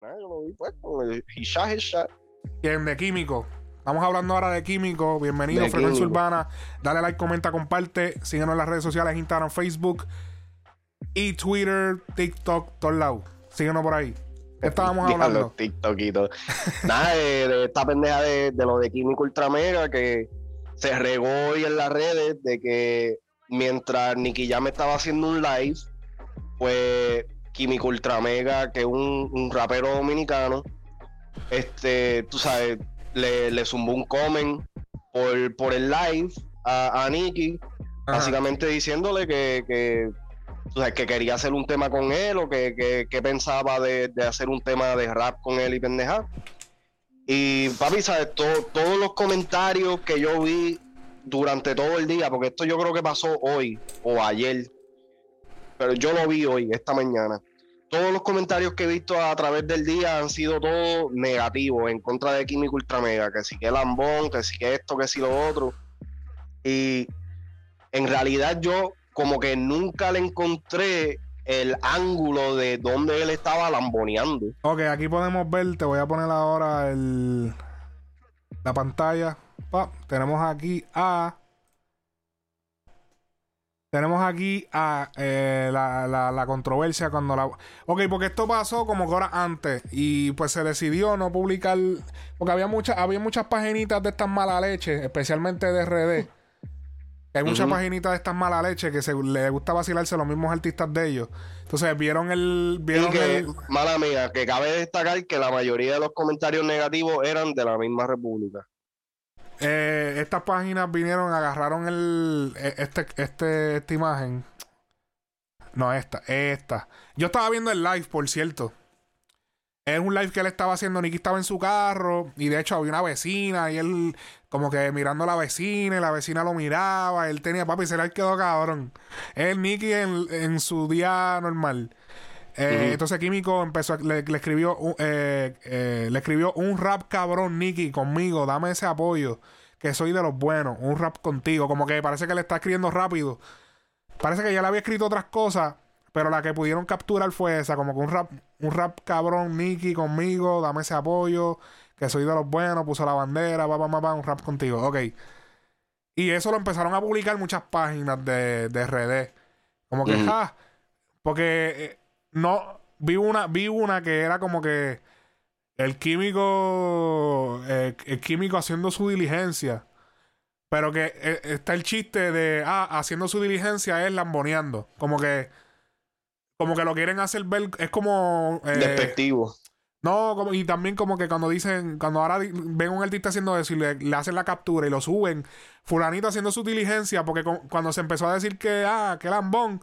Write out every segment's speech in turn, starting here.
nada, yo lo vi pues con el. Bien, de Químico. Estamos hablando ahora de Químico. Bienvenido, De Frecuencia Químico. Urbana. Dale like, comenta, comparte. Síguenos en las redes sociales, Instagram, Facebook y Twitter, TikTok, todos lados. Síguenos por ahí. ¿Qué estábamos hablando? TikTokitos. Nada, de, de esta pendeja de, de lo de Químico Ultra Mega que se regó hoy en las redes de que mientras Nicky Jam estaba haciendo un live, pues Químico que es un, un rapero dominicano, este, tú sabes, le, le zumbó un comment por, por el live a, a Nicky, básicamente diciéndole que, que, tú sabes, que quería hacer un tema con él o que, que- que pensaba de, de hacer un tema de rap con él y pendeja. Y papi, ¿sabes? To- todos los comentarios que yo vi durante todo el día, porque esto yo creo que pasó hoy o ayer, pero yo lo vi hoy, esta mañana. Todos los comentarios que he visto a través del día han sido todos negativos en contra de Químico Ultra Mega, que si que lambón, que si que esto, que si lo otro. Y en realidad yo como que nunca le encontré el ángulo de donde él estaba lamboneando. Ok, aquí podemos ver. Te voy a poner ahora el, la pantalla. Pa, tenemos aquí a. Tenemos aquí a eh, la, la- la controversia cuando la... Ok, porque esto pasó como que horas antes y pues se decidió no publicar... Porque había, muchas había muchas paginitas de estas mala leche, especialmente de RD. Hay muchas Ujú. paginitas de estas mala leche que se, le gusta vacilarse los mismos artistas de ellos. Entonces vieron el... Y Vieron que, el mala mía, que cabe destacar que la mayoría de los comentarios negativos eran de la misma república. Eh, estas páginas vinieron, agarraron el eh, este, este, esta imagen. No, esta, esta. Yo estaba viendo el live, por cierto. Es un live que él estaba haciendo. Nicky estaba en su carro. Y de hecho había una vecina. Y él, como que mirando a la vecina. Y la vecina lo miraba. Él tenía papi. Se le quedó cabrón. Él, Nicky, en, en su día normal. Eh. Entonces Químico empezó a- le, le escribió un- eh, eh, le escribió un rap cabrón Nicky conmigo dame ese apoyo que soy de los buenos un rap contigo. Como que parece que le está escribiendo rápido. Parece que ya le había escrito otras cosas pero la que pudieron capturar fue esa como que un rap un rap cabrón Nicky conmigo dame ese apoyo que soy de los buenos puso la bandera pa, pa, pa, un rap contigo. Ok. Y eso lo empezaron a publicar muchas páginas de, de RD como que ja porque no vi una vi una que era como que el químico eh, el químico haciendo su diligencia pero que eh, está el chiste de ah haciendo su diligencia es lamboneando como que como que lo quieren hacer ver es como eh, Despectivo. no, como, y también como que cuando dicen, cuando ahora ven un artista haciendo eso y le, le hacen la captura y lo suben, fulanito haciendo su diligencia, porque con- cuando se empezó a decir que, ah, que lambón,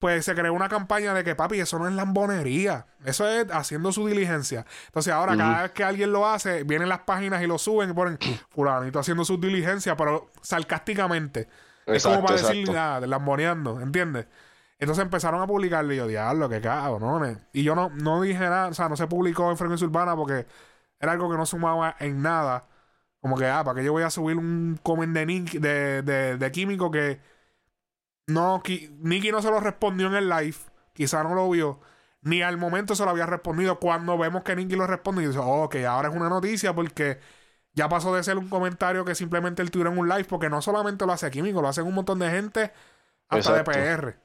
pues se creó una campaña de que, papi, eso no es lambonería, eso es haciendo su diligencia. Entonces ahora cada vez que alguien lo hace, vienen las páginas y lo suben y ponen, fulanito haciendo su diligencia, pero sarcásticamente. Es como Exacto, para decir, exacto. ah, lamboneando, ¿entiendes? Entonces empezaron a publicarle y yo, diablo, qué cabrón. Y yo no, no dije nada, o sea, no se publicó en Frecuencia Urbana porque era algo que no sumaba en nada. Como que, ah, ¿para qué yo voy a subir un comment de, de, de, de Químico que no, Nicky no se lo respondió en el live, quizá no lo vio, ni al momento se lo había respondido. Cuando vemos que Nicky lo responde, dice, oh, ok, ahora es una noticia porque ya pasó de ser un comentario que simplemente él tuviera en un live, porque no solamente lo hace Químico, lo hacen un montón de gente hasta Exacto. de PR.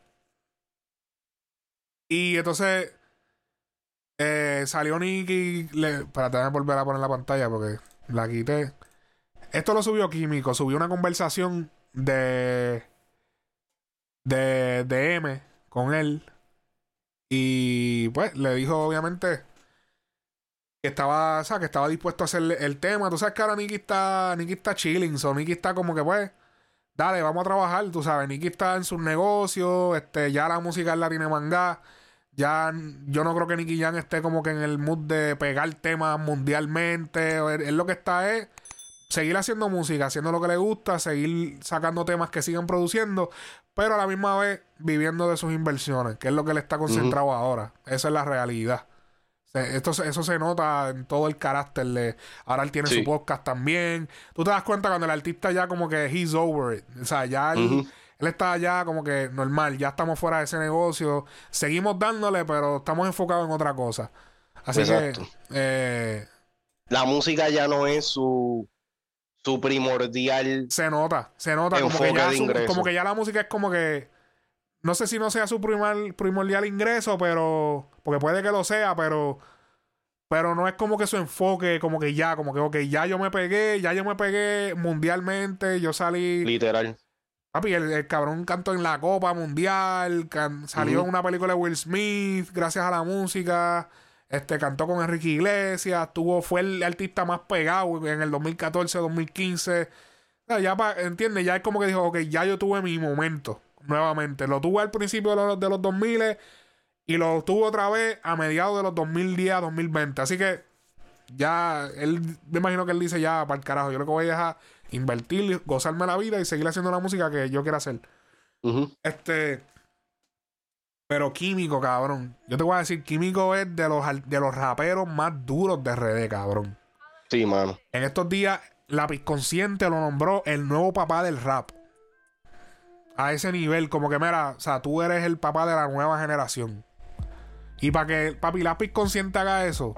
Y entonces eh, salió Nicky. Le, espérate, déjame volver a poner la pantalla porque la quité. Esto lo subió Químico, subió una conversación de. De, de M con él. Y pues le dijo, obviamente, que estaba, o sea, que estaba dispuesto a hacer el tema. Tú sabes que ahora Nicky está, Nicky está chilling, so Nicky está como que pues, dale, vamos a trabajar, tú sabes, Nicky está en sus negocios, este, ya la música la tiene manga. Ya yo no creo que Nicky Jam esté como que en el mood de pegar temas mundialmente. Él, él lo que está es seguir haciendo música, haciendo lo que le gusta, seguir sacando temas que sigan produciendo, pero a la misma vez viviendo de sus inversiones, que es lo que él está concentrado ahora. Esa es la realidad. Esto, eso se nota en todo el carácter de... Ahora él tiene Sí. su podcast también. Tú te das cuenta cuando el artista ya como que he's over it. O sea, ya él está ya como que normal. Ya estamos fuera de ese negocio. Seguimos dándole, pero estamos enfocados en otra cosa. Así que eh, la música ya no es su, su primordial. Se nota, se nota como que, ya como que ya la música es como que no sé si no sea su primordial ingreso, pero porque puede que lo sea, pero pero no es como que su enfoque, como que ya, como que, ok, ya yo me pegué, ya yo me pegué mundialmente, yo salí. Literal. Papi, el, cabrón cantó en la Copa Mundial, salió en una película de Will Smith, gracias a la música. Este cantó con Enrique Iglesias, tuvo, fue el artista más pegado en el 2014, 2015. ya entiende, ya es como que dijo, ok, ya yo tuve mi momento nuevamente. Lo tuve al principio de los, de los 2000 y lo tuvo otra vez a mediados de los 2010 2020. Así que ya, él, me imagino que él dice ya, para el carajo, yo lo que voy a dejar invertir, gozarme la vida y seguir haciendo la música que yo quiera hacer. Este. Pero Químico, cabrón. Yo te voy a decir, Químico es de los, de los raperos más duros de RD, cabrón. Sí, mano. En estos días, Lápiz Consciente lo nombró el nuevo papá del rap. A ese nivel, como que, mira, o sea, tú eres el papá de la nueva generación. Y para que Papi Lápiz Consciente haga eso.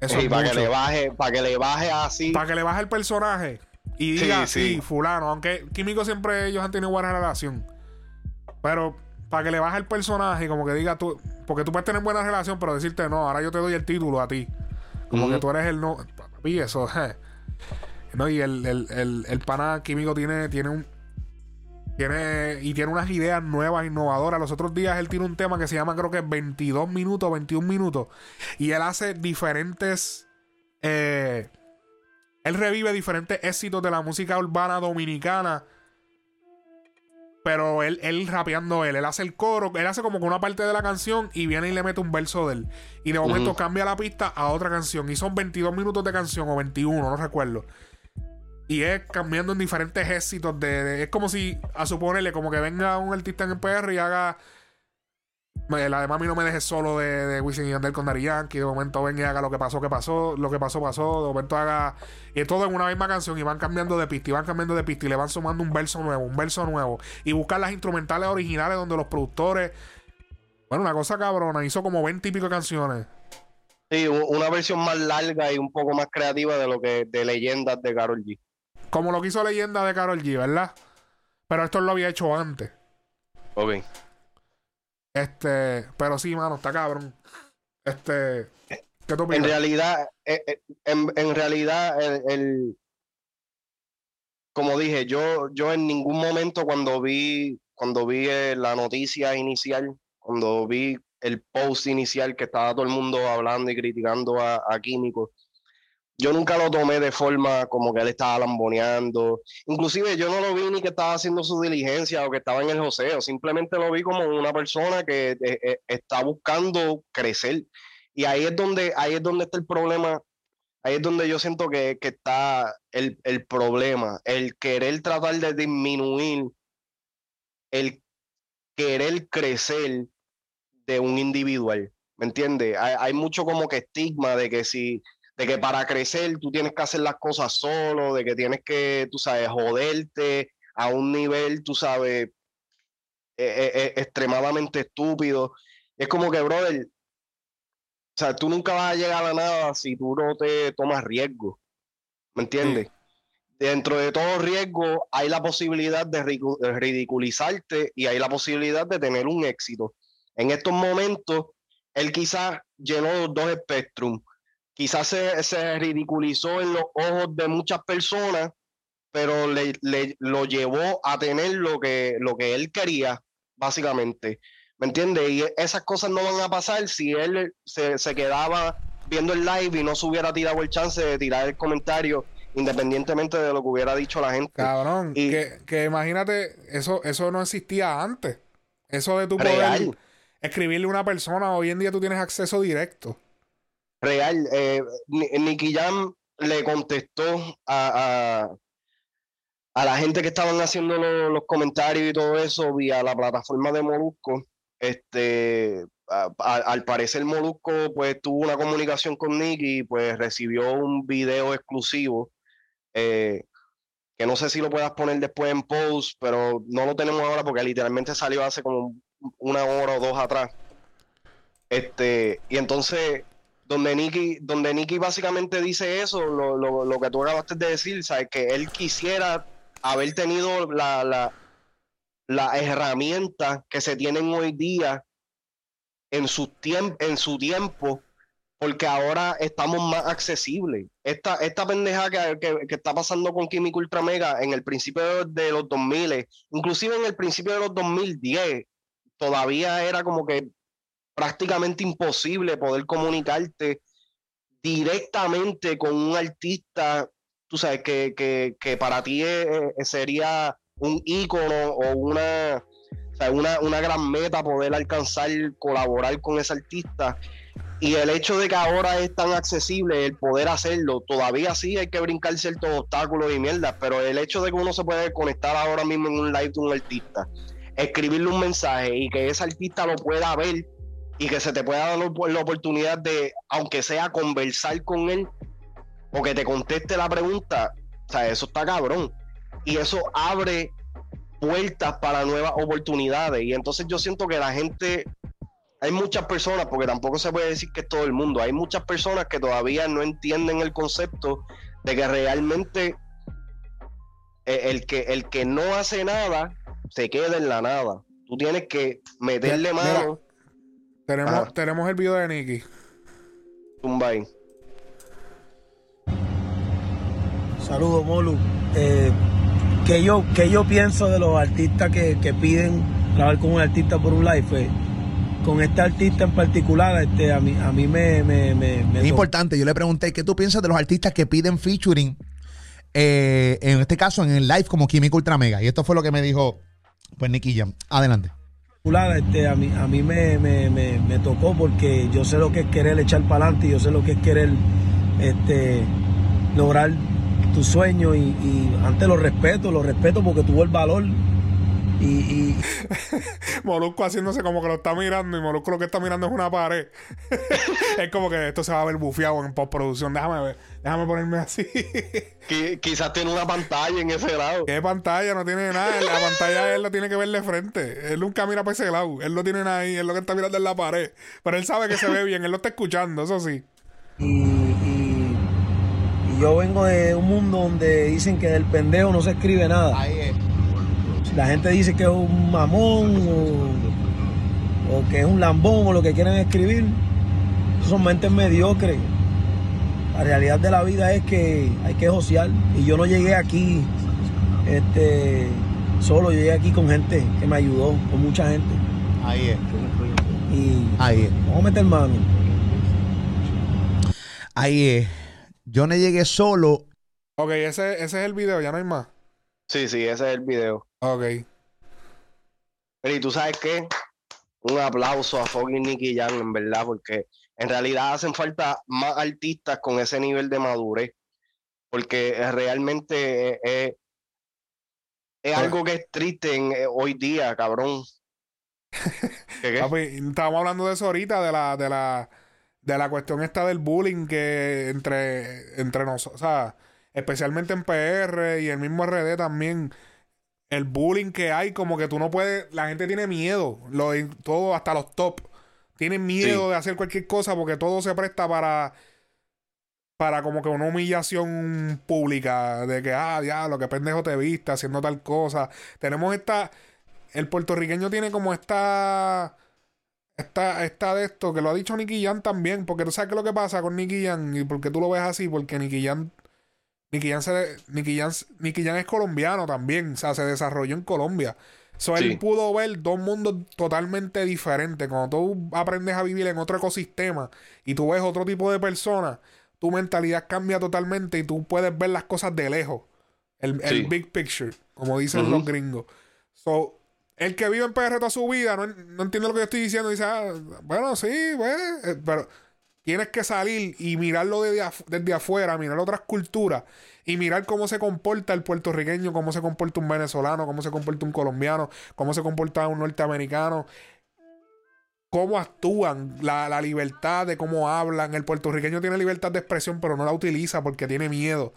eso para que le baje, para que le baje así. Para que le baje el personaje. Y diga, sí, fulano. Aunque Químico siempre ellos han tenido buena relación. Pero para que le baje el personaje, como que diga tú. Porque tú puedes tener buena relación, pero decirte, no, ahora yo te doy el título a ti. Como que tú eres el no. Papi, eso, No, y el, el, el, pana Químico tiene, tiene un. Tiene, y tiene unas ideas nuevas, innovadoras. Los otros días él tiene un tema que se llama, creo que 22 minutos, 21 minutos. Y él hace diferentes. Eh, él revive diferentes éxitos de la música urbana dominicana. Pero él, él rapeando él, él hace el coro, él hace como que una parte de la canción y viene y le mete un verso de él. Y de momento cambia la pista a otra canción. Y son 22 minutos de canción o 21, no recuerdo. Y es cambiando en diferentes éxitos de, es como si, a suponerle, como que venga un artista en el PR y haga la de Mami no me dejes solo de, de Wisin y Yandel con Dari Yankee. De momento venga y haga lo que pasó, que pasó, lo que pasó, pasó. De momento haga. Y todo en una misma canción. Y van cambiando de pista, y van cambiando de pista. Y le van sumando un verso nuevo, un verso nuevo. Y buscar las instrumentales originales donde los productores. Bueno, una cosa cabrona. Hizo como 20 y pico canciones. Sí, una versión más larga y un poco más creativa de lo que de leyendas de Carol G. Como lo que hizo leyenda de Carol G, ¿verdad? Pero esto lo había hecho antes. Ok. Este, pero sí, mano, está cabrón. Este, ¿qué tú En realidad, eh, eh, en, realidad, el, como dije, yo, yo en ningún momento cuando vi, cuando vi eh, la noticia inicial, cuando vi el post inicial que estaba todo el mundo hablando y criticando a, a Químicos, yo nunca lo tomé de forma como que él estaba lamboneando. Inclusive yo no lo vi ni que estaba haciendo su diligencia o que estaba en el joseo. Simplemente lo vi como una persona que eh, eh, está buscando crecer. Y ahí es donde, ahí es donde está el problema. Ahí es donde yo siento que, está el, el, problema. El querer tratar de disminuir, el querer crecer de un individual. ¿Me entiendes? Hay mucho como que estigma de que si de que para crecer tú tienes que hacer las cosas solo, de que tienes que, tú sabes, joderte a un nivel, tú sabes, e, e, e, extremadamente estúpido. Es como que, brother, o sea, tú nunca vas a llegar a nada si tú no te tomas riesgo. ¿Me entiendes? Dentro de todo riesgo hay la posibilidad de ridiculizarte y hay la posibilidad de tener un éxito. En estos momentos, él quizás llenó dos espectros quizás se, ridiculizó en los ojos de muchas personas, pero le, lo llevó a tener lo que, lo que él quería, básicamente. ¿Me entiendes? Y esas cosas no van a pasar si él se, quedaba viendo el live y no se hubiera tirado el chance de tirar el comentario independientemente de lo que hubiera dicho la gente. Cabrón, y, que, imagínate, eso, eso no existía antes. Eso de tu poder escribirle a una persona, hoy en día tú tienes acceso directo real. Eh, Nicky Jam le contestó a, a, la gente que estaban haciendo los, comentarios y todo eso vía la plataforma de Molusco. Este, al parecer Molusco pues tuvo una comunicación con Nicky y pues recibió un video exclusivo eh, que no sé si lo puedas poner después en post, pero no lo tenemos ahora porque literalmente salió hace como una hora o dos atrás. Este, y entonces donde Nicky, donde básicamente dice eso, lo, lo, lo que tú acabaste de decir, ¿sabes? Que él quisiera haber tenido la, la, las herramientas que se tienen hoy día en su, en su tiempo, porque ahora estamos más accesibles. Esta, esta pendeja que, que, está pasando con Químico Ultra Mega en el principio de los 2000, inclusive en el principio de los 2010, todavía era como que prácticamente imposible poder comunicarte directamente con un artista, tú sabes, que, que, para ti sería un ícono o una, una, una gran meta poder alcanzar, colaborar con ese artista. Y el hecho de que ahora es tan accesible el poder hacerlo, todavía sí hay que brincar ciertos obstáculos y mierda, pero el hecho de que uno se puede conectar ahora mismo en un live de un artista, escribirle un mensaje y que ese artista lo pueda ver y que se te pueda dar la oportunidad de, aunque sea conversar con él o que te conteste la pregunta, o sea, eso está cabrón. Y eso abre puertas para nuevas oportunidades. Y entonces yo siento que la gente, hay muchas personas, porque tampoco se puede decir que es todo el mundo, hay muchas personas que todavía no entienden el concepto de que realmente eh, el que, el que no hace nada se queda en la nada. Tú tienes que meterle mano. Tenemos, tenemos el video de Nicky. Tumbay. Saludos, Molu. Eh, que yo, que yo pienso de los artistas que, piden grabar con un artista por un live, pues, con este artista en particular, este, a mí, a mí me, Es importante, yo le pregunté, ¿qué tú piensas de los artistas que piden featuring? Eh, en este caso, en el live como Químico Ultra Mega. Y esto fue lo que me dijo, pues, Nicky Jam. Adelante. Este, a mí, a mí me, me, tocó porque yo sé lo que es querer echar para adelante, yo sé lo que es querer este, lograr tu sueño y, y antes lo respeto, lo respeto porque tuvo el valor. Y, y... Molusco haciéndose como que lo está mirando y Molusco lo que está mirando es una pared. es como que esto se va a ver bufiado en postproducción. Déjame ver, déjame ponerme así. quizás tiene una pantalla en ese lado. ¿Qué pantalla? No tiene nada. La pantalla él lo tiene que ver de frente. Él nunca mira para ese lado. Él lo tiene ahí. Él lo que está mirando en la pared. Pero él sabe que se ve bien. Él lo está escuchando, eso sí. y yo vengo de un mundo donde dicen que del pendejo no se escribe nada. La gente dice que es un mamón o, que es un lambón o lo que quieren escribir. son mentes mediocres. La realidad de la vida es que hay que josear. Y yo no llegué aquí este, solo, yo llegué aquí con gente que me ayudó, con mucha gente. Ahí es. Y Ahí es. Vamos a meter mano. Ahí es. Yo no llegué solo. Ok, ese, ese es el video, ya no hay más. Sí, sí, ese es el video. Ok. Pero y tú sabes qué? Un aplauso a fucking Nicky Jam, en verdad, porque en realidad hacen falta más artistas con ese nivel de madurez. Porque realmente es, es, algo que es triste en, eh, hoy día, cabrón. estábamos hablando de eso ahorita, de la, de la de la cuestión esta del bullying que entre, entre nosotros, o sea, especialmente en PR y el mismo RD también, el bullying que hay, como que tú no puedes, la gente tiene miedo, lo, todo, hasta los top, tienen miedo de hacer cualquier cosa porque todo se presta para para como que una humillación pública de que, ah, diablo, que pendejo te viste haciendo tal cosa. Tenemos esta, el puertorriqueño tiene como esta Está, está de esto, que lo ha dicho Nicky Jan también, porque tú sabes qué es lo que pasa con Nicky Jan y porque tú lo ves así, porque Nicky Jan, Nicky Jan, se, Nicky Jan, Nicky Jan es colombiano también, o sea, se desarrolló en Colombia. So, él pudo ver dos mundos totalmente diferentes. Cuando tú aprendes a vivir en otro ecosistema y tú ves otro tipo de personas, tu mentalidad cambia totalmente y tú puedes ver las cosas de lejos. El, el big picture, como dicen los gringos. So, el que vive en PR toda su vida no, entiende lo que yo estoy diciendo. Dice, ah, bueno, sí, pues, eh, pero tienes que salir y mirarlo desde, desde afuera, mirar otras culturas y mirar cómo se comporta el puertorriqueño, cómo se comporta un venezolano, cómo se comporta un colombiano, cómo se comporta un norteamericano, cómo actúan, la, la libertad de cómo hablan. El puertorriqueño tiene libertad de expresión, pero no la utiliza porque tiene miedo.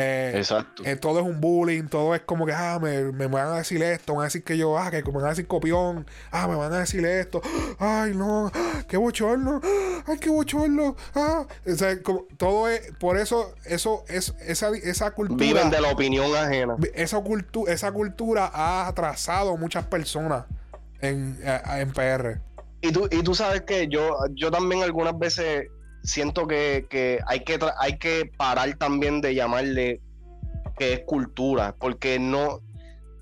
Eh, Exacto. eh, todo es un bullying, todo es como que, ah, me, me van a decir esto, me van a decir que yo, ah, que me van a decir copión, ah, me van a decir esto, ay, no, qué bochorno, ay, qué bochorno, ah, o sea, como- todo es, por eso, eso, es, esa, esa cultura, Viven de la opinión ajena. esa, cultu- esa cultura ha atrasado muchas personas en, en PR. Y tú, y tú sabes que yo, yo también algunas veces siento que, que hay que hay que parar también de llamarle que es cultura, porque no,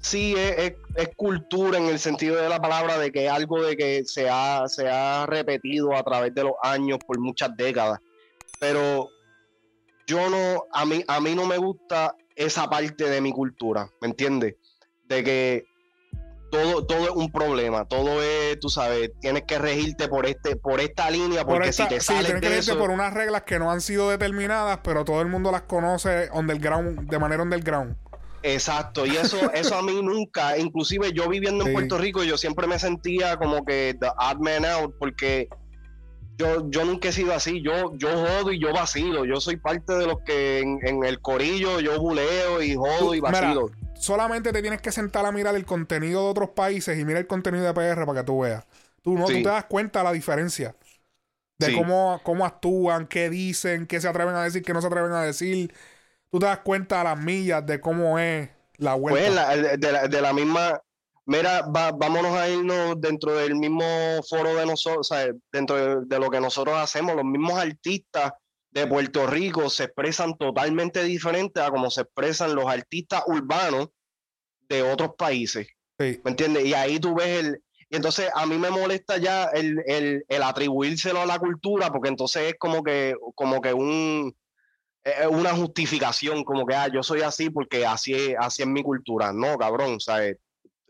sí es, es- es cultura en el sentido de la palabra de que es algo de que se ha, se ha repetido a través de los años por muchas décadas, pero yo no, a mí, a mí no me gusta esa parte de mi cultura, ¿me entiendes? De que todo, todo es un problema, todo es, tú sabes, tienes que regirte por este, por esta línea, Por porque esta- si te sí, sales tienes que de eso, por unas reglas que no han sido determinadas, pero todo el mundo las conoce underground, de manera underground. exacto, y eso, eso a mí nunca, inclusive yo viviendo en. Puerto Rico, yo siempre me sentía como que the odd man out, porque yo, yo nunca he sido así, yo, yo jodo y yo vacilo, yo soy parte de los que en, en el corillo yo buleo y jodo y Mira, vacilo. Solamente te tienes que sentar a mirar el contenido de otros países y mira el contenido de PR para que tú veas. Tú no, Sí. tú te das cuenta de la diferencia. De Sí. cómo, cómo actúan, qué dicen, qué se atreven a decir, qué no se atreven a decir. Tú te das cuenta a las millas de cómo es la vuelta. Pues la- de, la, de la misma, mira, va- vámonos a irnos dentro del mismo foro de nosotros, o sea, dentro de, de lo que nosotros hacemos, los mismos artistas de Puerto Rico se expresan totalmente diferente a como se expresan los artistas urbanos de otros países, Sí. ¿me entiendes? Y ahí tú ves el... Y entonces a mí me molesta ya el, el, el atribuírselo a la cultura, porque entonces es como que, como que un, una justificación, como que ah, yo soy así porque así es, así es mi cultura. No, cabrón, ¿sabes?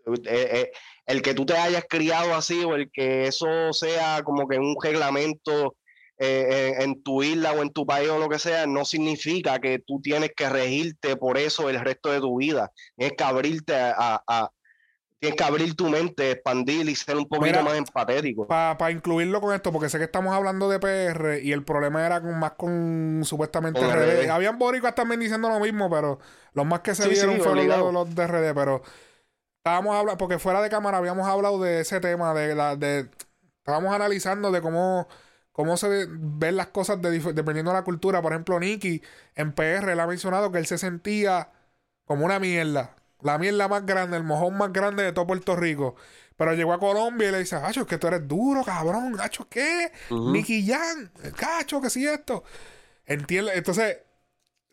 Eh, eh, el que tú te hayas criado así o el que eso sea como que un reglamento eh, en, en tu isla o en tu país o lo que sea, no significa que tú tienes que regirte por eso el resto de tu vida. Tienes que abrirte a, a- tienes que abrir tu mente, expandir y ser un poquito Mira, más empatético. Para incluirlo con esto, porque sé que estamos hablando de PR y el problema era con, más con supuestamente Con RD. RD. Habían boricuas también diciendo lo mismo, pero los más que se Sí, vieron sí, fueron los, los de RD. Pero estábamos hablando, porque fuera de cámara habíamos hablado de ese tema, de la, de estábamos analizando de cómo, cómo se ven las cosas de dependiendo de la cultura. Por ejemplo, Nicky en PR él ha mencionado que él se sentía como una mierda. La mierda más grande, el mojón más grande de todo Puerto Rico. Pero llegó a Colombia y le dice, Gacho, es que tú eres duro, cabrón. Gacho, ¿qué? Ujú. Nicky Jan, Gacho, que sí esto. Entiende, entonces,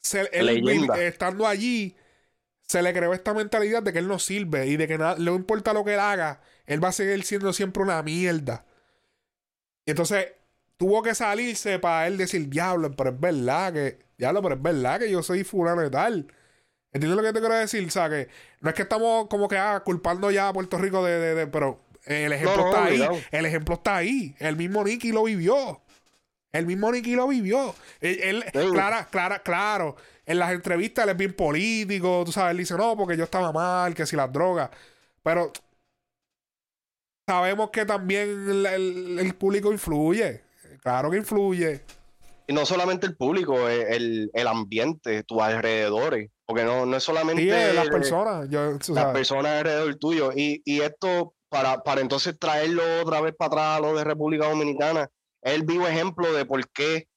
se- él estando allí, se le creó esta mentalidad de que él no sirve y de que nada, no importa lo que él haga, él va a seguir siendo siempre una mierda. Y entonces, tuvo que salirse para él decir, diablo, pero es verdad que, diablo, pero es verdad que yo soy fulano de tal. ¿Entiendes lo que te quiero decir? O sea, que no es que estamos como que ah, culpando ya a Puerto Rico de, de- de- pero el ejemplo No, no, está obligado. ahí. El ejemplo está ahí. El mismo Nicky lo vivió. El mismo Nicky lo vivió. Él, él- Sí. clara, clara, claro. En las entrevistas él es bien político, tú sabes, él dice, no, porque yo estaba mal, que si las drogas. Pero sabemos que también el, el- el público influye. Claro que influye. Y no solamente el público, eh, el, el ambiente, tus alrededores. Porque no, no es solamente las personas. Yo, las sabes. personas alrededor tuyo. Y, y esto, para, para entonces traerlo otra vez para atrás a lo de República Dominicana, es el vivo ejemplo de por qué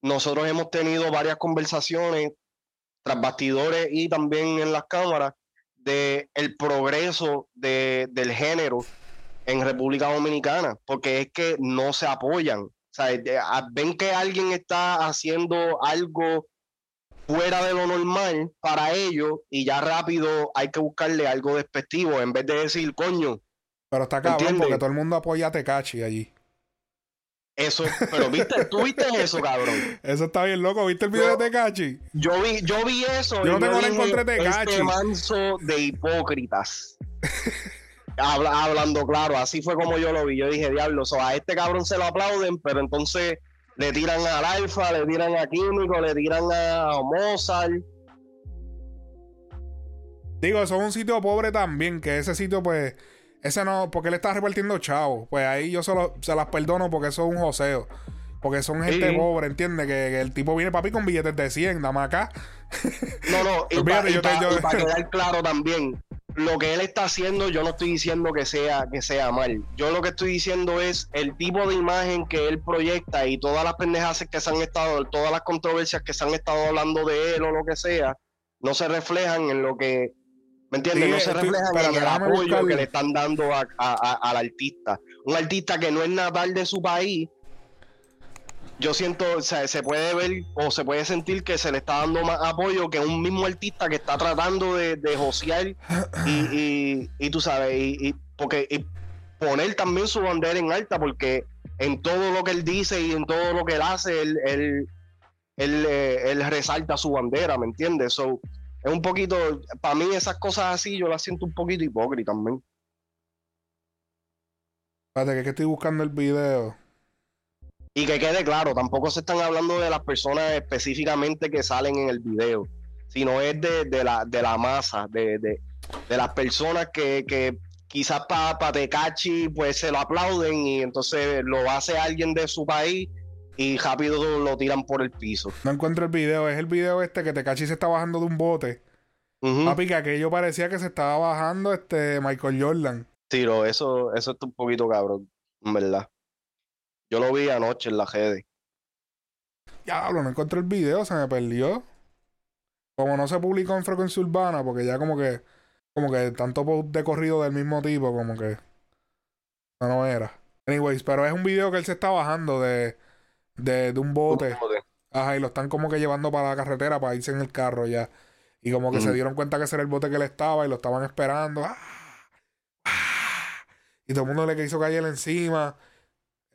nosotros hemos tenido varias conversaciones tras bastidores y también en las cámaras de el progreso de, del género en República Dominicana, porque es que no se apoyan. O sea, de- a- ven que alguien está haciendo algo fuera de lo normal para ellos y ya rápido hay que buscarle algo despectivo en vez de decir, coño, Pero está cabrón ¿Entiendes? porque todo el mundo apoya a Tecachi allí. eso, pero viste, tú viste eso, cabrón. Eso está bien loco. ¿Viste el video Yo- de Tecachi? Yo vi, yo vi eso. Yo no tengo nada en contra de Tecachi. Este manso de hipócritas. Habla- hablando claro, así fue como yo lo vi. Yo dije, diablo, so, a este cabrón se lo aplauden, pero entonces le tiran al Alfa, le tiran a Químico, le tiran a Mozart. Digo, eso es un sitio pobre también, que ese sitio, pues, ese no, porque él está repartiendo chavo. Pues ahí yo solo, se las perdono porque eso es un joseo. Porque son gente Sí. pobre, ¿entiendes? Que, que el tipo viene papi con billetes de 100, dame acá. No, no, y para quedar claro también, lo que él está haciendo, yo no estoy diciendo que sea, que sea mal. Yo lo que estoy diciendo es el tipo de imagen que él proyecta y todas las pendejas que se han estado, todas las controversias que se han estado hablando de él o lo que sea, no se reflejan en lo que, ¿me entiendes? Sí, no se reflejan en el apoyo que le están dando a- a- a- al artista. Un artista que no es natal de su país, yo siento, o sea, se puede ver o se puede sentir que se le está dando más apoyo que un mismo artista que está tratando de, de josear y, y, tú sabes, y, y porque poner también su bandera en alta, porque en todo lo que él dice y en todo lo que él hace, él, él, él, eh, resalta su bandera, ¿me entiendes? So, es un poquito, para mí esas cosas así yo las siento un poquito hipócritas también. Espérate, que, es que estoy buscando el video. Y que quede claro, tampoco se están hablando de las personas específicamente que salen en el video, sino es de, de la, de la masa, de, de, de las personas que, que quizás para pa Tecachi pues se lo aplauden y entonces lo hace alguien de su país y rápido lo tiran por el piso. No encuentro el video. Es el video este que Tecachi se está bajando de un bote. Papi, que aquello parecía que se estaba bajando este Michael Jordan. Tiro, eso, eso está un poquito cabrón, en verdad. Yo lo vi anoche en la redes. Diablo, no encontré el video, se me perdió. Como no se publicó en frecuencia urbana, porque ya como que, como que tanto post de corrido del mismo tipo, como que no, no era. Anyways, pero es un video que él se está bajando de, de, de un bote. Ajá, y lo están como que llevando para la carretera para irse en el carro ya. Y como que se dieron cuenta que ese era el bote que él estaba y lo estaban esperando. ¡Ah! ¡Ah! Y todo el mundo le quiso caer encima.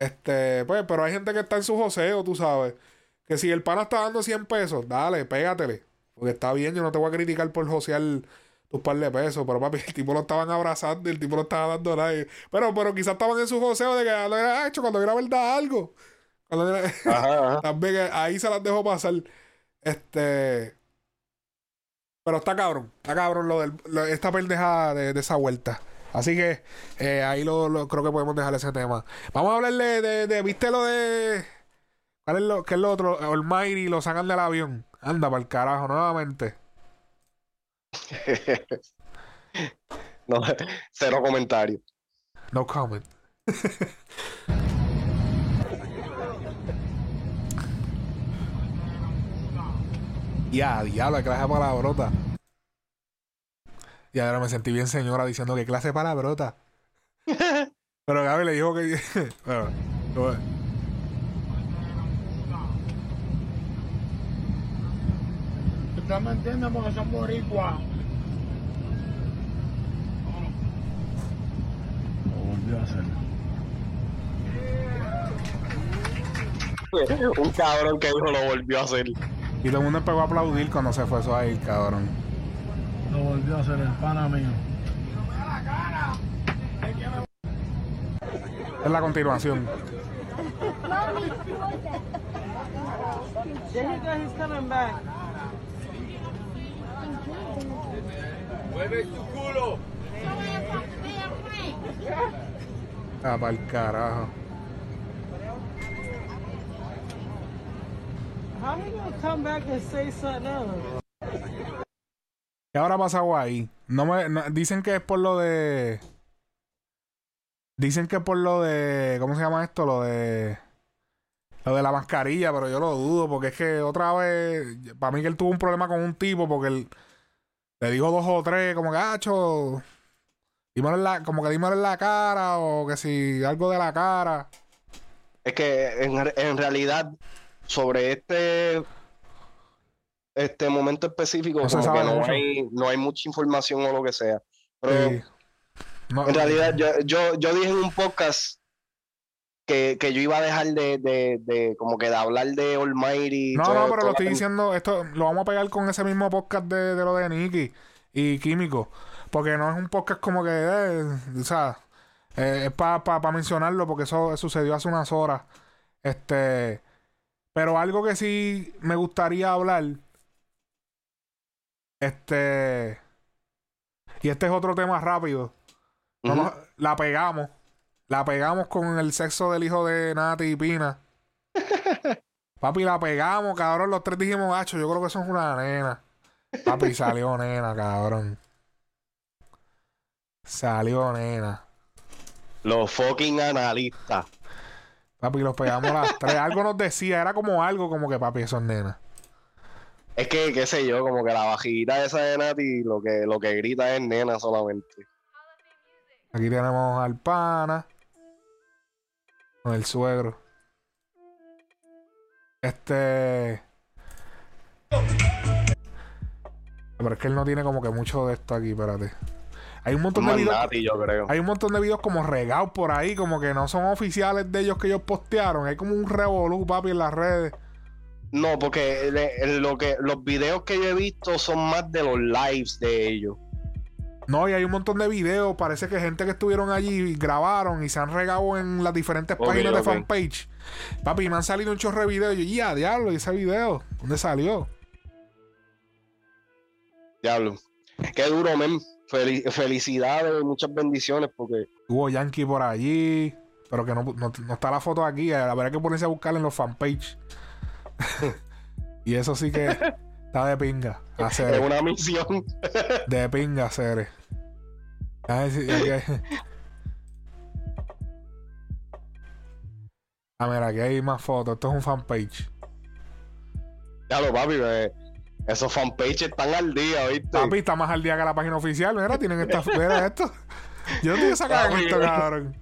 Este, pues, pero hay gente que está en su joseo, tú sabes. Que si el pana está dando 100 pesos, dale, pégatele. Porque está bien, yo no te voy a criticar por josear tus par de pesos. Pero papi, el tipo lo estaban abrazando y el tipo lo estaba dando like. Pero, pero quizás estaban en su joseo de que lo era hecho cuando era verdad algo. Cuando era- Ajá, ajá. también eh, ahí se las dejo pasar. Este. Pero está cabrón. Está cabrón lo del, lo- esta pendeja de, de esa vuelta. Así que eh, ahí lo, lo- creo que podemos dejar ese tema. Vamos a hablarle de, de, ¿viste lo de. ¿Cuál es lo, qué es lo otro? Almighty lo sacan del avión. Anda para el carajo nuevamente. No, cero comentario. No comment. Ya, diablo, clase de palabrota. Y ahora me sentí bien señora diciendo que clase palabrota. Pero Gaby le dijo que. Bueno, bueno. Me entienden porque son boricuas. Lo volvió a hacer. Un cabrón que dijo lo volvió a hacer. Y todo el mundo empezó a aplaudir cuando se fue eso ahí, cabrón. Lo volvió a hacer el pana mío. Es la continuación. Back. Ah, para el carajo. How he gonna come back and say something else? ¿Qué habrá pasado ahí? No me, dicen que es por lo de. Dicen que es por lo de. ¿Cómo se llama esto? Lo de. Lo de la mascarilla, pero yo lo dudo, porque es que otra vez. Para mí que él tuvo un problema con un tipo, porque él le dijo dos o tres, como que, hacho. Dímelo en la, como que dímelo en la cara, o que si algo de la cara. Es que en realidad, sobre este este momento específico, No como que no hay, no hay mucha información o lo que sea. Pero Sí. No, en realidad, yo, yo, yo dije en un podcast que, que yo iba a dejar de, de, de como que de hablar de Almighty. No, todo- no, pero lo estoy diciendo, esto lo vamos a pegar con ese mismo podcast de, de lo de Nicky y Químico. Porque no es un podcast como que, eh, o sea, eh, es para mencionarlo porque eso sucedió hace unas horas. Este, pero algo que sí me gustaría hablar, este, y este es otro tema rápido. Nos- la pegamos, la pegamos con el sexo del hijo de Nati y Pina. Papi, la pegamos, cabrón. Los tres dijimos, gacho, yo creo que eso es una nena. Papi, salió nena, cabrón. Salió nena. Los fucking analistas. Papi, los pegamos las tres. Algo nos decía, era como algo como que, papi, eso es nena. Es que, qué sé yo, como que la bajita esa de Nati lo que, lo que grita es nena solamente. Aquí tenemos al pana. Con el suegro. Este. Pero es que él no tiene como que mucho de esto aquí, espérate. Hay un montón de videos. Nati, yo creo. Hay un montón de videos como regados por ahí, como que no son oficiales de ellos que ellos postearon. Hay como un revolú, papi, en las redes. No, porque lo que, los videos que yo he visto son más de los lives de ellos. No, y hay un montón de videos. Parece que gente que estuvieron allí grabaron y se han regado en las diferentes páginas de fanpage. Papi, me han salido un chorro de videos. Y yo, ya, diablo, ¿y ese video? ¿Dónde salió? Diablo. Qué duro, men. Fel- felicidades, muchas bendiciones, porque Hubo Yankee por allí. Pero que no, no- no está la foto aquí. Habrá que ponerse a buscarla en los fanpage. y eso sí que está de pinga. es Hacer. una misión. De pinga, hacer. Ah, mira, aquí hay más fotos. Esto es un fanpage. Diablo, papi, eh, esos fanpages están al día, ¿viste? Papi, está más al día que la página oficial. Mira, tienen esta. Mira esto. Yo no sacando Papi, esto, cabrón.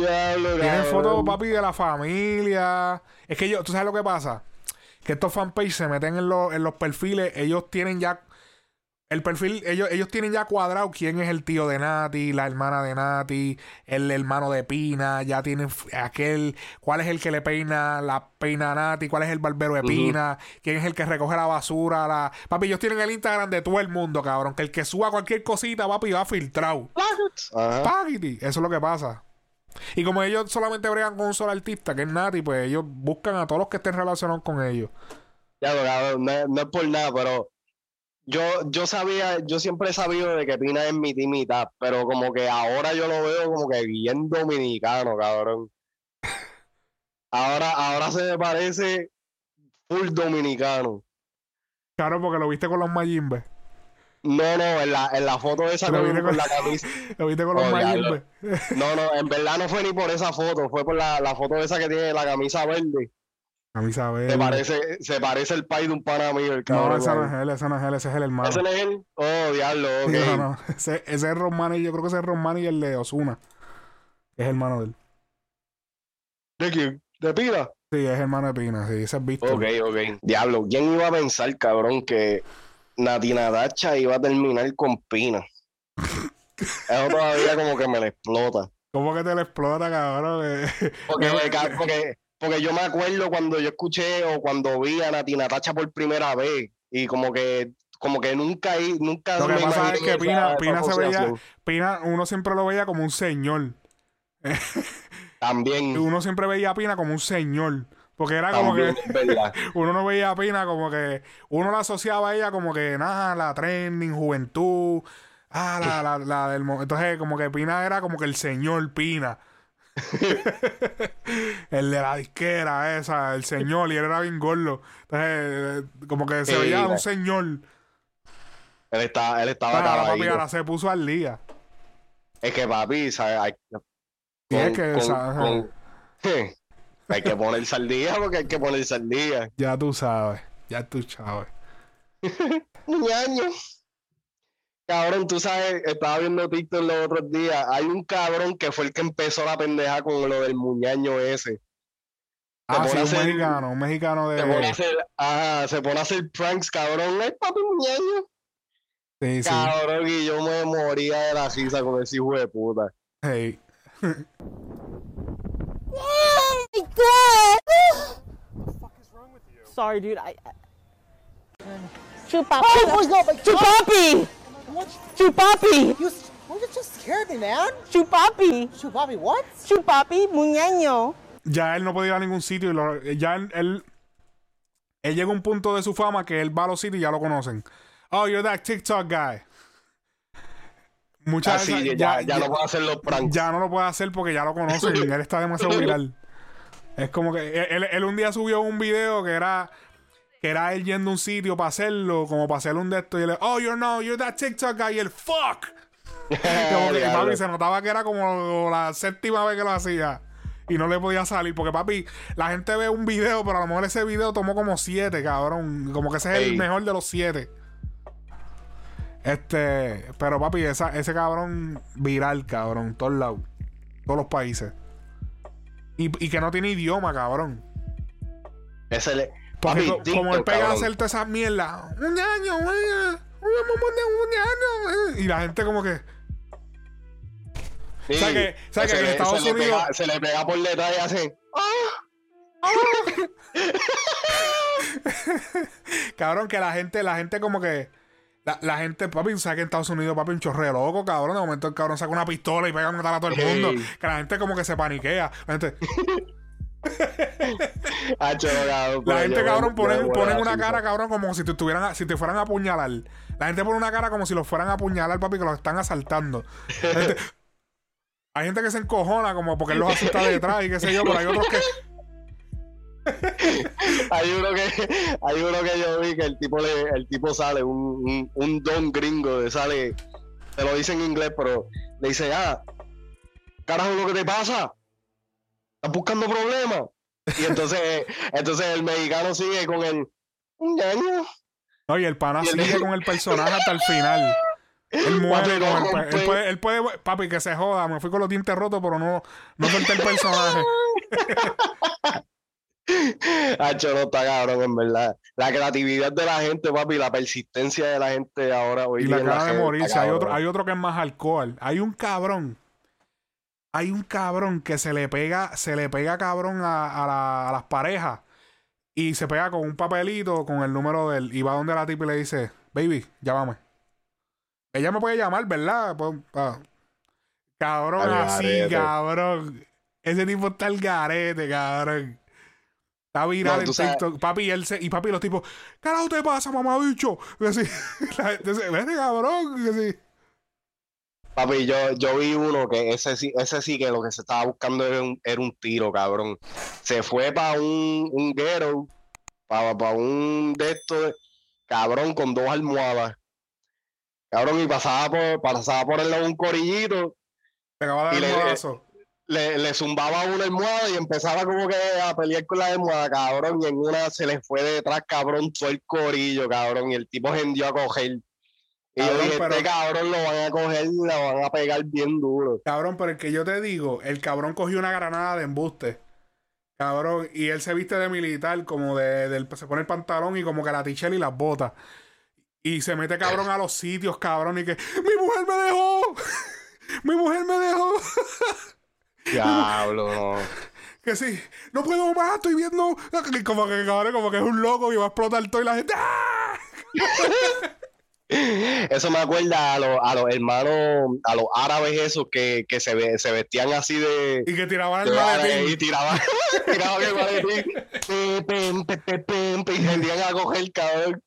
Diablo, Tienen fotos, papi, de la familia. Es que yo, ¿tú sabes lo que pasa? Que estos fanpages se meten en, los- en los perfiles. Ellos tienen ya. El perfil, ellos, ellos tienen ya cuadrado quién es el tío de Nati, la hermana de Nati, el hermano de Pina, ya tienen aquel, cuál es el que le peina la peina a Nati, cuál es el barbero de Pina, quién es el que recoge la basura, la... Papi, ellos tienen el Instagram de todo el mundo, cabrón, que el que suba cualquier cosita, papi, va filtrado. Eso es lo que pasa. Y como ellos solamente bregan con un solo artista, que es Nati, pues ellos buscan a todos los que estén relacionados con ellos. Diablo, cabrón, no, es- no es por nada, pero yo, yo sabía, yo siempre he sabido de que Pina es mi timita, pero como que ahora yo lo veo como que bien dominicano, cabrón. Ahora, ahora se me parece full dominicano. Claro, porque lo viste con los Mayimbe. No, no, en la, en la foto esa con, viene con la camisa. Lo viste con los Oh, Mayimbe. No, no, en verdad no fue ni por esa foto, fue por la, la foto esa que tiene la camisa verde. Camisa Se verde. parece, se parece el pai de un pana mío, el No, cabrón. ese no es él, ese no es él, ese es el hermano. ¿Ese no es él? Oh, diablo, ok. No, no, ese, ese es Ron Mani, yo creo que ese es Ron Mani y el de Osuna. Es hermano de él. ¿De quién? ¿De Pina? Sí, es hermano de Pina, sí, ese es Víctor. Ok, ok. Diablo, ¿quién iba a pensar, cabrón, que Natina Dacha iba a terminar con Pina? Eso todavía como que me le explota. ¿Cómo que te le explota, cabrón? Eh, Porque, ca- porque, porque yo me acuerdo cuando yo escuché o cuando vi a Natina Tacha por primera vez y como que como que nunca nunca Lo que me pasa es que esa- Pina, esa Pina se veía. Pina, uno siempre lo veía como un señor. También, Uno siempre veía a Pina como un señor. Porque era como también, que uno no veía a Pina como que uno la asociaba a ella como que nada, la trending, juventud, ah, la, la, la del entonces como que Pina era como que el señor Pina. el de la disquera esa, el señor, y él era bien gordo. Entonces, eh, como que se veía la- un señor. Él, está, él estaba Pero ahora papi acabadito. ahora se puso al día. Es que papi, ¿sabes? Hay, Y es que, ajá. Hay que ponerse al día porque hay que ponerse al día. Ya tú sabes, ya tú sabes. Ñaño. Cabrón, tú sabes, estaba viendo TikTok los otros días. Hay un cabrón que fue el que empezó la pendeja con lo del muñaño ese. Ah, sí, un hacer- mexicano, un mexicano Se pone a de... hacer, ajá, se pone a hacer pranks, cabrón. ¡Ay, papi muñeño! Sí, sí. Cabrón, y yo me moría de la risa con ese hijo de puta. Hey. Oh my god! Sorry, dude. I. I... Chupapi. Oh, no, my Chupapi. Chupapi. You, well, you just scared me, man. Chupapi. Bobby, what? Chupapi. Muñeño. Ya él no puede ir a ningún sitio y lo- ya él, él, él llega a un punto de su fama que él va a los sitios y ya lo conocen. Oh, you're that TikTok guy. Muchas veces ya, ya, no puedo hacer los pranks. ya no lo puede hacer porque ya lo conocen. él está demasiado viral. Es como que él, él un día subió un video que era que era él yendo a un sitio para hacerlo, como para hacer un de esto y él, oh, you're no, you're that TikTok guy y el fuck. como que papi se notaba que era como la séptima vez que lo hacía y no le podía salir porque papi, la gente ve un video, pero a lo mejor ese video tomó como siete, cabrón, como que ese es el mejor de los siete. Este, pero papi, esa, ese cabrón viral, cabrón, todos lados, todos los países. Y, y que no tiene idioma, cabrón. Ese le. Porque Papi, co- como él pega a cabrón. hacer todas esas mierdas, un año, un año, un año, y la gente como que, Sí, ¿Sabes que- sabes se que en le- Estados se le pega- se le pega por detrás y hace. cabrón, que la gente, la gente como que, la, la gente, papi, sabe que en Estados Unidos, papi, un chorre loco, cabrón, de momento el cabrón saca una pistola y pega a matar a todo el mundo, que la gente como que se paniquea, la gente, La gente, cabrón, ponen, ponen una cara, cabrón, como si te, estuvieran, si te fueran a apuñalar. La gente pone una cara como si los fueran a apuñalar, papi, que los están asaltando. La gente- hay gente que se encojona como porque él los asusta detrás y qué sé yo, pero hay otros que... hay uno que hay uno que yo vi que el tipo le, el tipo sale un, un, un don gringo sale te lo dice en inglés pero le dice ah carajo lo que te pasa estás buscando problemas y entonces entonces el mexicano sigue con el No, y el pana Y el- sigue con el personaje hasta el final. Él muere no, puede, él puede... Papi, que se joda. Me fui con los dientes rotos, pero no, no solté el personaje. Hacho, no está cabrón, en verdad. La creatividad de la gente, papi, la persistencia de la gente ahora hoy Y la cara de morirse. Hay otro, hay otro que es más alcohol. Hay un cabrón. Hay un cabrón que se le pega, se le pega cabrón a, a la- a las parejas. Y se pega con un papelito con el número de él. Y va donde la tipa y le dice, baby, llámame. Ella me puede llamar, ¿verdad? Pues, ah. Cabrón, así, cabrón. Ese tipo está el garete, cabrón. Está viral No, en tú sabes- TikTok. Papi, y, él se- y papi, los tipos, carajo te pasa, mamá bicho. Y así, la gente se, vete, cabrón. Y así. Papi, yo, yo vi uno que ese sí, ese sí que lo que se estaba buscando era un, era un tiro, cabrón. Se fue para un, un ghetto, para un de estos, cabrón, con dos almohadas. Cabrón, y pasaba por, pasaba por el lado un corillito, Te acaba de dar un codazo. Le, le zumbaba una almohada y empezaba como que a pelear con la almohada, cabrón, y en una se le fue detrás, cabrón, todo el corillo, cabrón, y el tipo hendió a coger. Y yo dije, pero- este cabrón lo van a coger y la van a pegar bien duro. Cabrón, pero el que yo te digo, el cabrón cogió una granada de embuste. Cabrón, y él se viste de militar, como de, del- se pone el pantalón y como que la tichela y las botas. Y se mete cabrón a los sitios, cabrón, y que mi mujer me dejó. mi mujer me dejó. Diablo, no. que sí, no puedo más, estoy viendo. Y Como que cabrón, como que es un loco y va a explotar todo y la gente. ¡ah! Eso me acuerda a los, a los hermanos, a los árabes esos que, que se, ve- se vestían así de... Y que tiraban el maletín. y tiraban, tiraban el maletín y tendían a coger cabrón.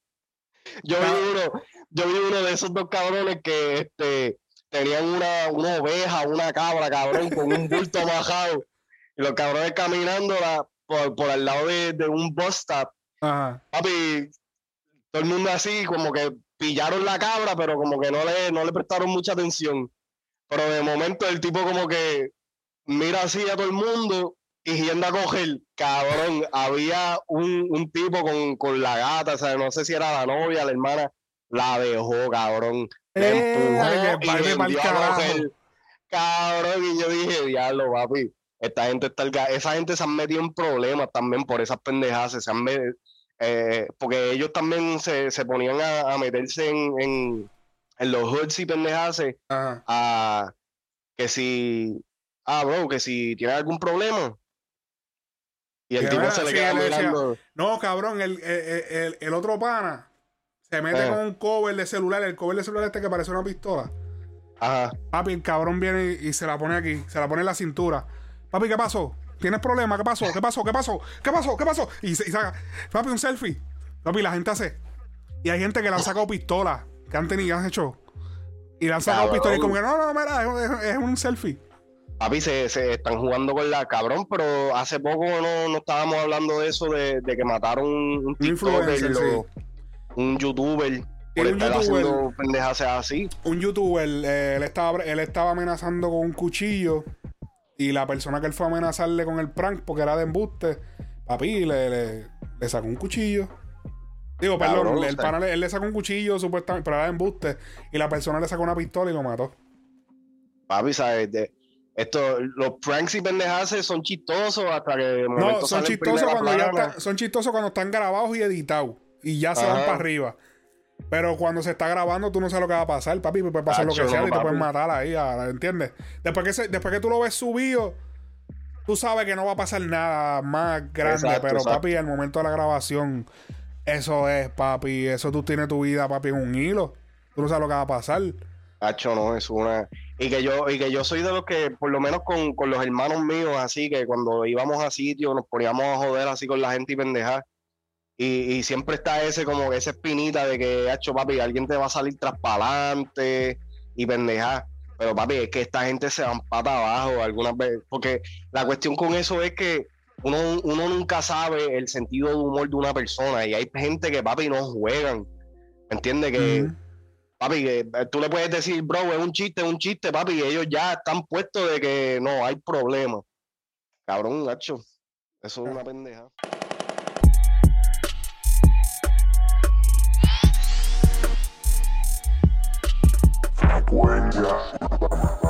Yo vi Cabrón. uno, yo vi uno de esos dos cabrones que este, tenían una, una oveja, una cabra, cabrón, con un bulto majado. Y los cabrones caminando la- por, por al lado de, de un bus stop. Ajá. Papi, todo el mundo así, como que pillaron la cabra, pero como que no le, no le prestaron mucha atención. Pero de momento el tipo como que mira así a todo el mundo y yendo a coger, cabrón, había un, un tipo con, con la gata, o sea, no sé si era la novia, la hermana, la dejó, cabrón. Empujó y envió a coger. Cabrón, y yo dije, diablo, papi, esta gente está, el esa gente se han metido en problemas también por esas pendejadas, se han metido, eh, porque ellos también se, se ponían a, a meterse en, en, en los hoods y pendejadas Ajá. a que si, ah, bro, que si tiene algún problema. Y el tipo se le sí, queda mirando. No, cabrón, el, el, el- el otro pana se mete Eh. con un cover de celular, el cover de celular este que parece una pistola. Ajá. Papi, el cabrón viene y, y se la pone aquí, se la pone en la cintura. Papi, ¿qué pasó? ¿Tienes problema? ¿Qué pasó? ¿Qué pasó? ¿Qué pasó? ¿Qué pasó? ¿Qué pasó? Y, se- y saca, papi, un selfie. Papi, la gente hace. Y hay gente que le han sacado pistolas, que han tenido, han hecho. Y le han sacado Cabrón. pistolas y como que no, no, mira, es, un selfie. Papi, se, se están jugando con la cabrón, pero hace poco no, no estábamos hablando de eso, de, de que mataron un, un TikToker, un youtuber, por un estar youtuber. haciendo pendejas así. Un youtuber, eh, él, estaba, él estaba amenazando con un cuchillo y la persona que él fue a amenazarle con el prank porque era de embuste, papi, le, le, le sacó un cuchillo. Digo, Cabrón, perdón, el pana le- él le sacó un cuchillo supuestamente, pero era de embuste y la persona le sacó una pistola y lo mató. Papi, ¿sabes? De- esto, los pranks y pendejas son chistosos hasta que No, son chistosos cuando ya está- son chistosos cuando están grabados y editados y ya se van para arriba. Pero cuando se está grabando, tú no sabes lo que va a pasar, papi. Puede pasar lo que sea no, y te pueden matar ahí, ah, ¿entiendes? Después que, se- después que tú lo ves subido, tú sabes que no va a pasar nada más grande. Exacto, pero, exacto. papi, al momento de la grabación, eso es, papi. Eso tú tienes tu vida, papi, en un hilo. Tú no sabes lo que va a pasar. Hacho, no, es una. Y que yo, y que yo soy de los que, por lo menos con, con los hermanos míos, así que cuando íbamos a sitios nos poníamos a joder así con la gente y pendejar. Y, y siempre está ese, como esa espinita de que, hacho, papi, alguien te va a salir tras para adelante y pendejar. Pero, papi, es que esta gente se van pata abajo algunas veces. Porque la cuestión con eso es que uno, uno nunca sabe el sentido de humor de una persona. Y hay gente que, papi, no juegan. ¿Entiendes? Que. Papi, que eh, tú le puedes decir, bro, es un chiste, es un chiste, papi, y ellos ya están puestos de que no, hay problema. Cabrón, gacho. Eso es una pendeja. When you